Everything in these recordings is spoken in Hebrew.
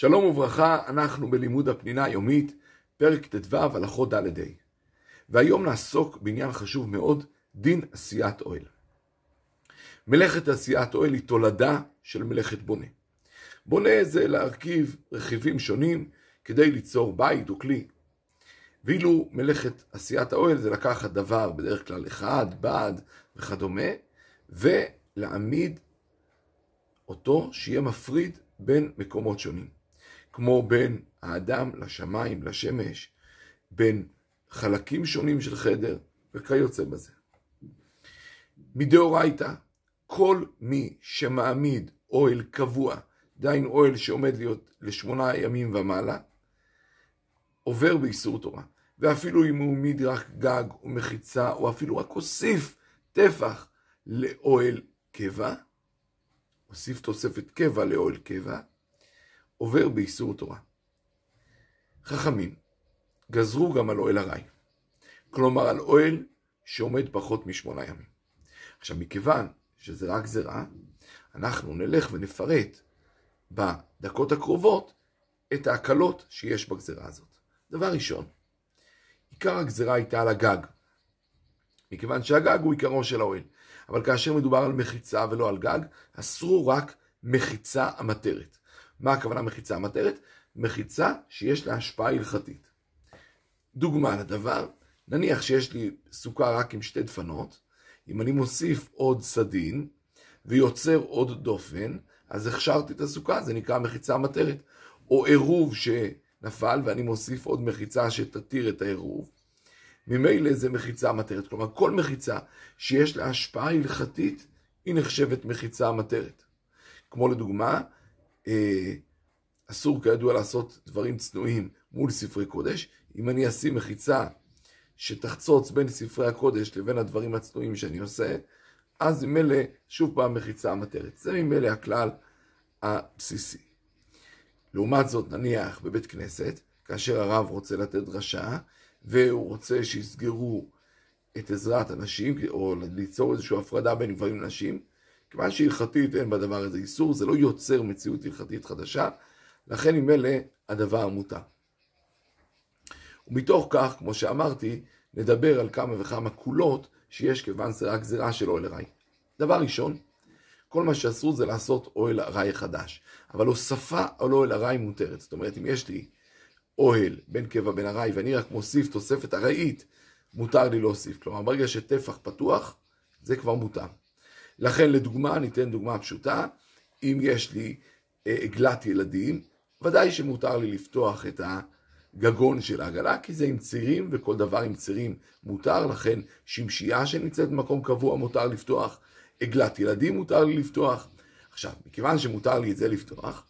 שלום וברכה, אנחנו בלימוד הפנינה היומית, פרק ט"ו, הלכות ד' ה'. והיום נעסוק בעניין חשוב מאוד, דין עשיית אוהל. מלאכת עשיית אוהל היא תולדה של מלאכת בונה. בונה זה להרכיב רכיבים שונים כדי ליצור בית או כלי. ואילו מלאכת עשיית האוהל זה לקחת דבר בדרך כלל אחד, בד וכדומה, ולהעמיד אותו שיהיה מפריד בין מקומות שונים. כמו בין האדם לשמיים, לשמש, בין חלקים שונים של חדר, וכיוצא בזה. מדאורייתא, כל מי שמעמיד אוהל קבוע, דהיינו אוהל שעומד להיות לשמונה ימים ומעלה, עובר באיסור תורה. ואפילו אם הוא העמיד רק גג או מחיצה, או אפילו רק הוסיף טפח לאוהל קבע, הוסיף תוספת קבע לאוהל קבע, עובר באיסור תורה. חכמים גזרו גם על אוהל ארעי, כלומר על אוהל שעומד פחות משמונה ימים. עכשיו, מכיוון שזה רק גזירה, אנחנו נלך ונפרט בדקות הקרובות את ההקלות שיש בגזירה הזאת. דבר ראשון, עיקר הגזירה הייתה על הגג, מכיוון שהגג הוא עיקרו של האוהל. אבל כאשר מדובר על מחיצה ולא על גג, אסרו רק מחיצה המטרת. מה הכוונה מחיצה מטרת? מחיצה שיש לה השפעה הלכתית. דוגמה לדבר, נניח שיש לי סוכה רק עם שתי דפנות, אם אני מוסיף עוד סדין ויוצר עוד דופן, אז הכשרתי את הסוכה, זה נקרא מחיצה מטרת. או עירוב שנפל ואני מוסיף עוד מחיצה שתתיר את העירוב. ממילא זה מחיצה מטרת. כלומר, כל מחיצה שיש לה השפעה הלכתית, היא נחשבת מחיצה מטרת. כמו לדוגמה, אסור כידוע לעשות דברים צנועים מול ספרי קודש. אם אני אשים מחיצה שתחצוץ בין ספרי הקודש לבין הדברים הצנועים שאני עושה, אז ממילא שוב פעם מחיצה המטרת. זה ממילא הכלל הבסיסי. לעומת זאת, נניח בבית כנסת, כאשר הרב רוצה לתת דרשה, והוא רוצה שיסגרו את עזרת הנשים, או ליצור איזושהי הפרדה בין גברים לנשים, כיוון שהלכתית אין בדבר הזה איסור, זה לא יוצר מציאות הלכתית חדשה, לכן עם אלה הדבר מותר. ומתוך כך, כמו שאמרתי, נדבר על כמה וכמה קולות שיש כיוון זה רק גזירה של אוהל ארעי. דבר ראשון, כל מה שאסור זה לעשות אוהל ארעי חדש, אבל הוספה על אוהל ארעי מותרת. זאת אומרת, אם יש לי אוהל בין קבע בין ארעי ואני רק מוסיף תוספת ארעית, מותר לי להוסיף. כלומר, ברגע שטפח פתוח, זה כבר מותר. לכן לדוגמה, ניתן דוגמה פשוטה, אם יש לי אה, עגלת ילדים, ודאי שמותר לי לפתוח את הגגון של העגלה, כי זה עם צירים, וכל דבר עם צירים מותר, לכן שמשייה שנמצאת במקום קבוע מותר לפתוח, עגלת ילדים מותר לי לפתוח. עכשיו, מכיוון שמותר לי את זה לפתוח,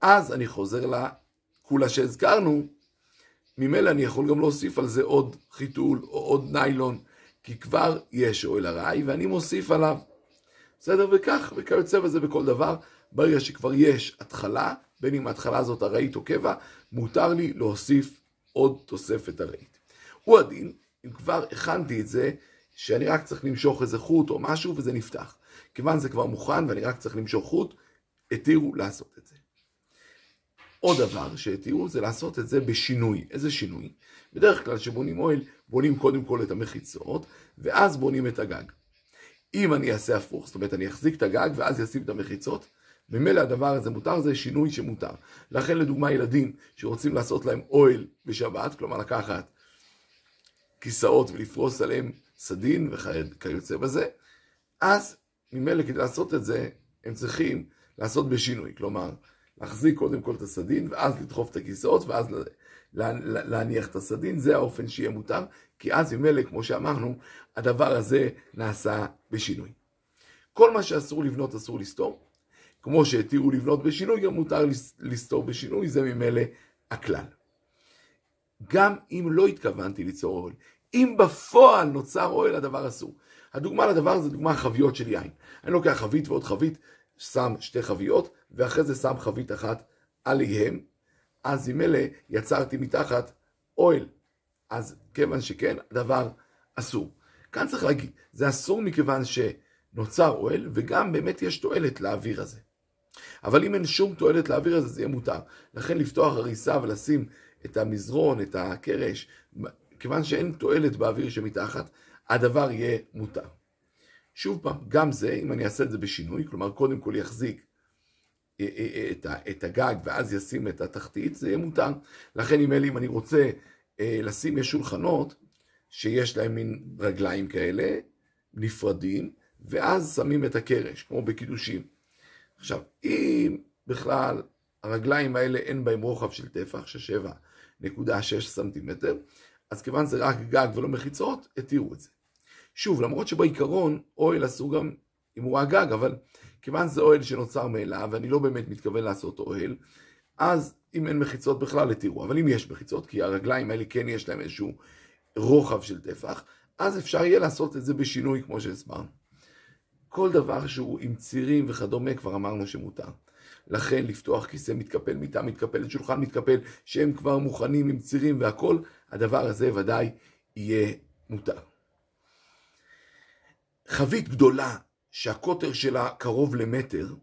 אז אני חוזר לכולה שהזכרנו, ממילא אני יכול גם להוסיף על זה עוד חיתול או עוד ניילון, כי כבר יש אוהל ארעי ואני מוסיף עליו. בסדר? וכך, וכיוצא בזה בכל דבר, ברגע שכבר יש התחלה, בין אם ההתחלה הזאת ארעית או קבע, מותר לי להוסיף עוד תוספת ארעית. הוא הדין, אם כבר הכנתי את זה, שאני רק צריך למשוך איזה חוט או משהו וזה נפתח. כיוון זה כבר מוכן ואני רק צריך למשוך חוט, התירו לעשות את זה. עוד דבר שהתירו זה לעשות את זה בשינוי. איזה שינוי? בדרך כלל כשבונים אוהל, בונים קודם כל את המחיצות, ואז בונים את הגג. אם אני אעשה הפוך, זאת אומרת אני אחזיק את הגג ואז אשים את המחיצות, ממילא הדבר הזה מותר, זה שינוי שמותר. לכן לדוגמה ילדים שרוצים לעשות להם אוהל בשבת, כלומר לקחת כיסאות ולפרוס עליהם סדין וכיוצא בזה, אז ממילא כדי לעשות את זה הם צריכים לעשות בשינוי, כלומר להחזיק קודם כל את הסדין ואז לדחוף את הכיסאות ואז להניח את הסדין, זה האופן שיהיה מותר, כי אז ממילא, כמו שאמרנו, הדבר הזה נעשה בשינוי. כל מה שאסור לבנות אסור לסתור, כמו שהתירו לבנות בשינוי, גם מותר לסתור בשינוי, זה ממילא הכלל. גם אם לא התכוונתי ליצור אוהל, אם בפועל נוצר אוהל, הדבר אסור. הדוגמה לדבר זה דוגמה חביות של יין. אני לוקח חבית ועוד חבית, שם שתי חביות, ואחרי זה שם חבית אחת עליהם, אז עם אלה יצרתי מתחת אוהל. אז כיוון שכן, הדבר אסור. כאן צריך להגיד, זה אסור מכיוון שנוצר אוהל, וגם באמת יש תועלת לאוויר הזה. אבל אם אין שום תועלת להעביר את זה, יהיה מותר. לכן לפתוח הריסה ולשים את המזרון, את הקרש, כיוון שאין תועלת באוויר שמתחת, הדבר יהיה מותר. שוב פעם, גם זה, אם אני אעשה את זה בשינוי, כלומר קודם כל יחזיק את הגג ואז ישים את התחתית, זה יהיה מותר. לכן אם אלי, אם אני רוצה לשים, יש שולחנות שיש להם מין רגליים כאלה, נפרדים, ואז שמים את הקרש, כמו בקידושים. עכשיו, אם בכלל הרגליים האלה אין בהם רוחב של טפח, של 7.6 סנטימטר, אז כיוון זה רק גג ולא מחיצות, התירו את זה. שוב, למרות שבעיקרון אוהל אסור גם אם הוא הגג, אבל כיוון זה אוהל שנוצר מאליו, ואני לא באמת מתכוון לעשות אוהל, אז אם אין מחיצות בכלל התירו, אבל אם יש מחיצות, כי הרגליים האלה כן יש להם איזשהו רוחב של טפח, אז אפשר יהיה לעשות את זה בשינוי כמו שהסברנו. כל דבר שהוא עם צירים וכדומה, כבר אמרנו שמותר. לכן לפתוח כיסא מתקפל, מיטה מתקפלת, שולחן מתקפל, שהם כבר מוכנים עם צירים והכל, הדבר הזה ודאי יהיה מותר. חבית גדולה שהקוטר שלה קרוב למטר,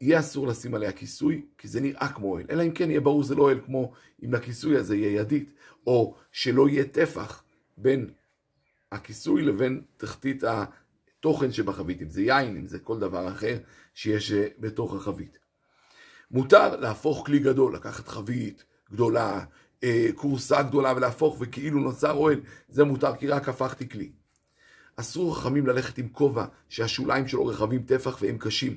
יהיה אסור לשים עליה כיסוי, כי זה נראה כמו אוהל. אלא אם כן יהיה ברור זה לא אוהל כמו אם לכיסוי הזה יהיה ידית, או שלא יהיה טפח בין הכיסוי לבין תחתית התוכן שבחבית, אם זה יין, אם זה כל דבר אחר שיש אה, בתוך החבית. מותר להפוך כלי גדול, לקחת חבית גדולה, אה, כורסה גדולה ולהפוך וכאילו נוצר אוהל, זה מותר כי רק הפכתי כלי. אסור חכמים ללכת עם כובע שהשוליים שלו רחבים טפח והם קשים.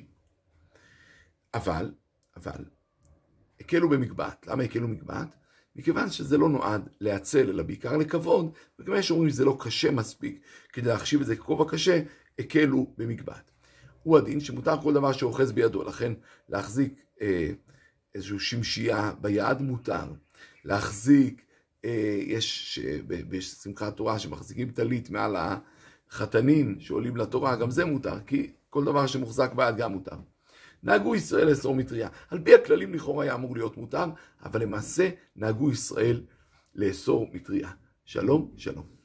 אבל, אבל, הקלו במקבעת. למה הקלו במקבעת? מכיוון שזה לא נועד להצל, אלא בעיקר לכבוד, וכיוון שאומרים שזה לא קשה מספיק כדי להחשיב את זה ככובע קשה, הקלו במקבעת. הוא הדין שמותר כל דבר שאוחז בידו, לכן להחזיק אה, איזושהי שמשייה ביד מותר, להחזיק, אה, יש בשמחת תורה שמחזיקים טלית מעל החתנים שעולים לתורה, גם זה מותר, כי כל דבר שמוחזק ביד גם מותר. נהגו ישראל לאסור מטריה. על פי הכללים לכאורה היה אמור להיות מותר, אבל למעשה נהגו ישראל לאסור מטריה. שלום, שלום.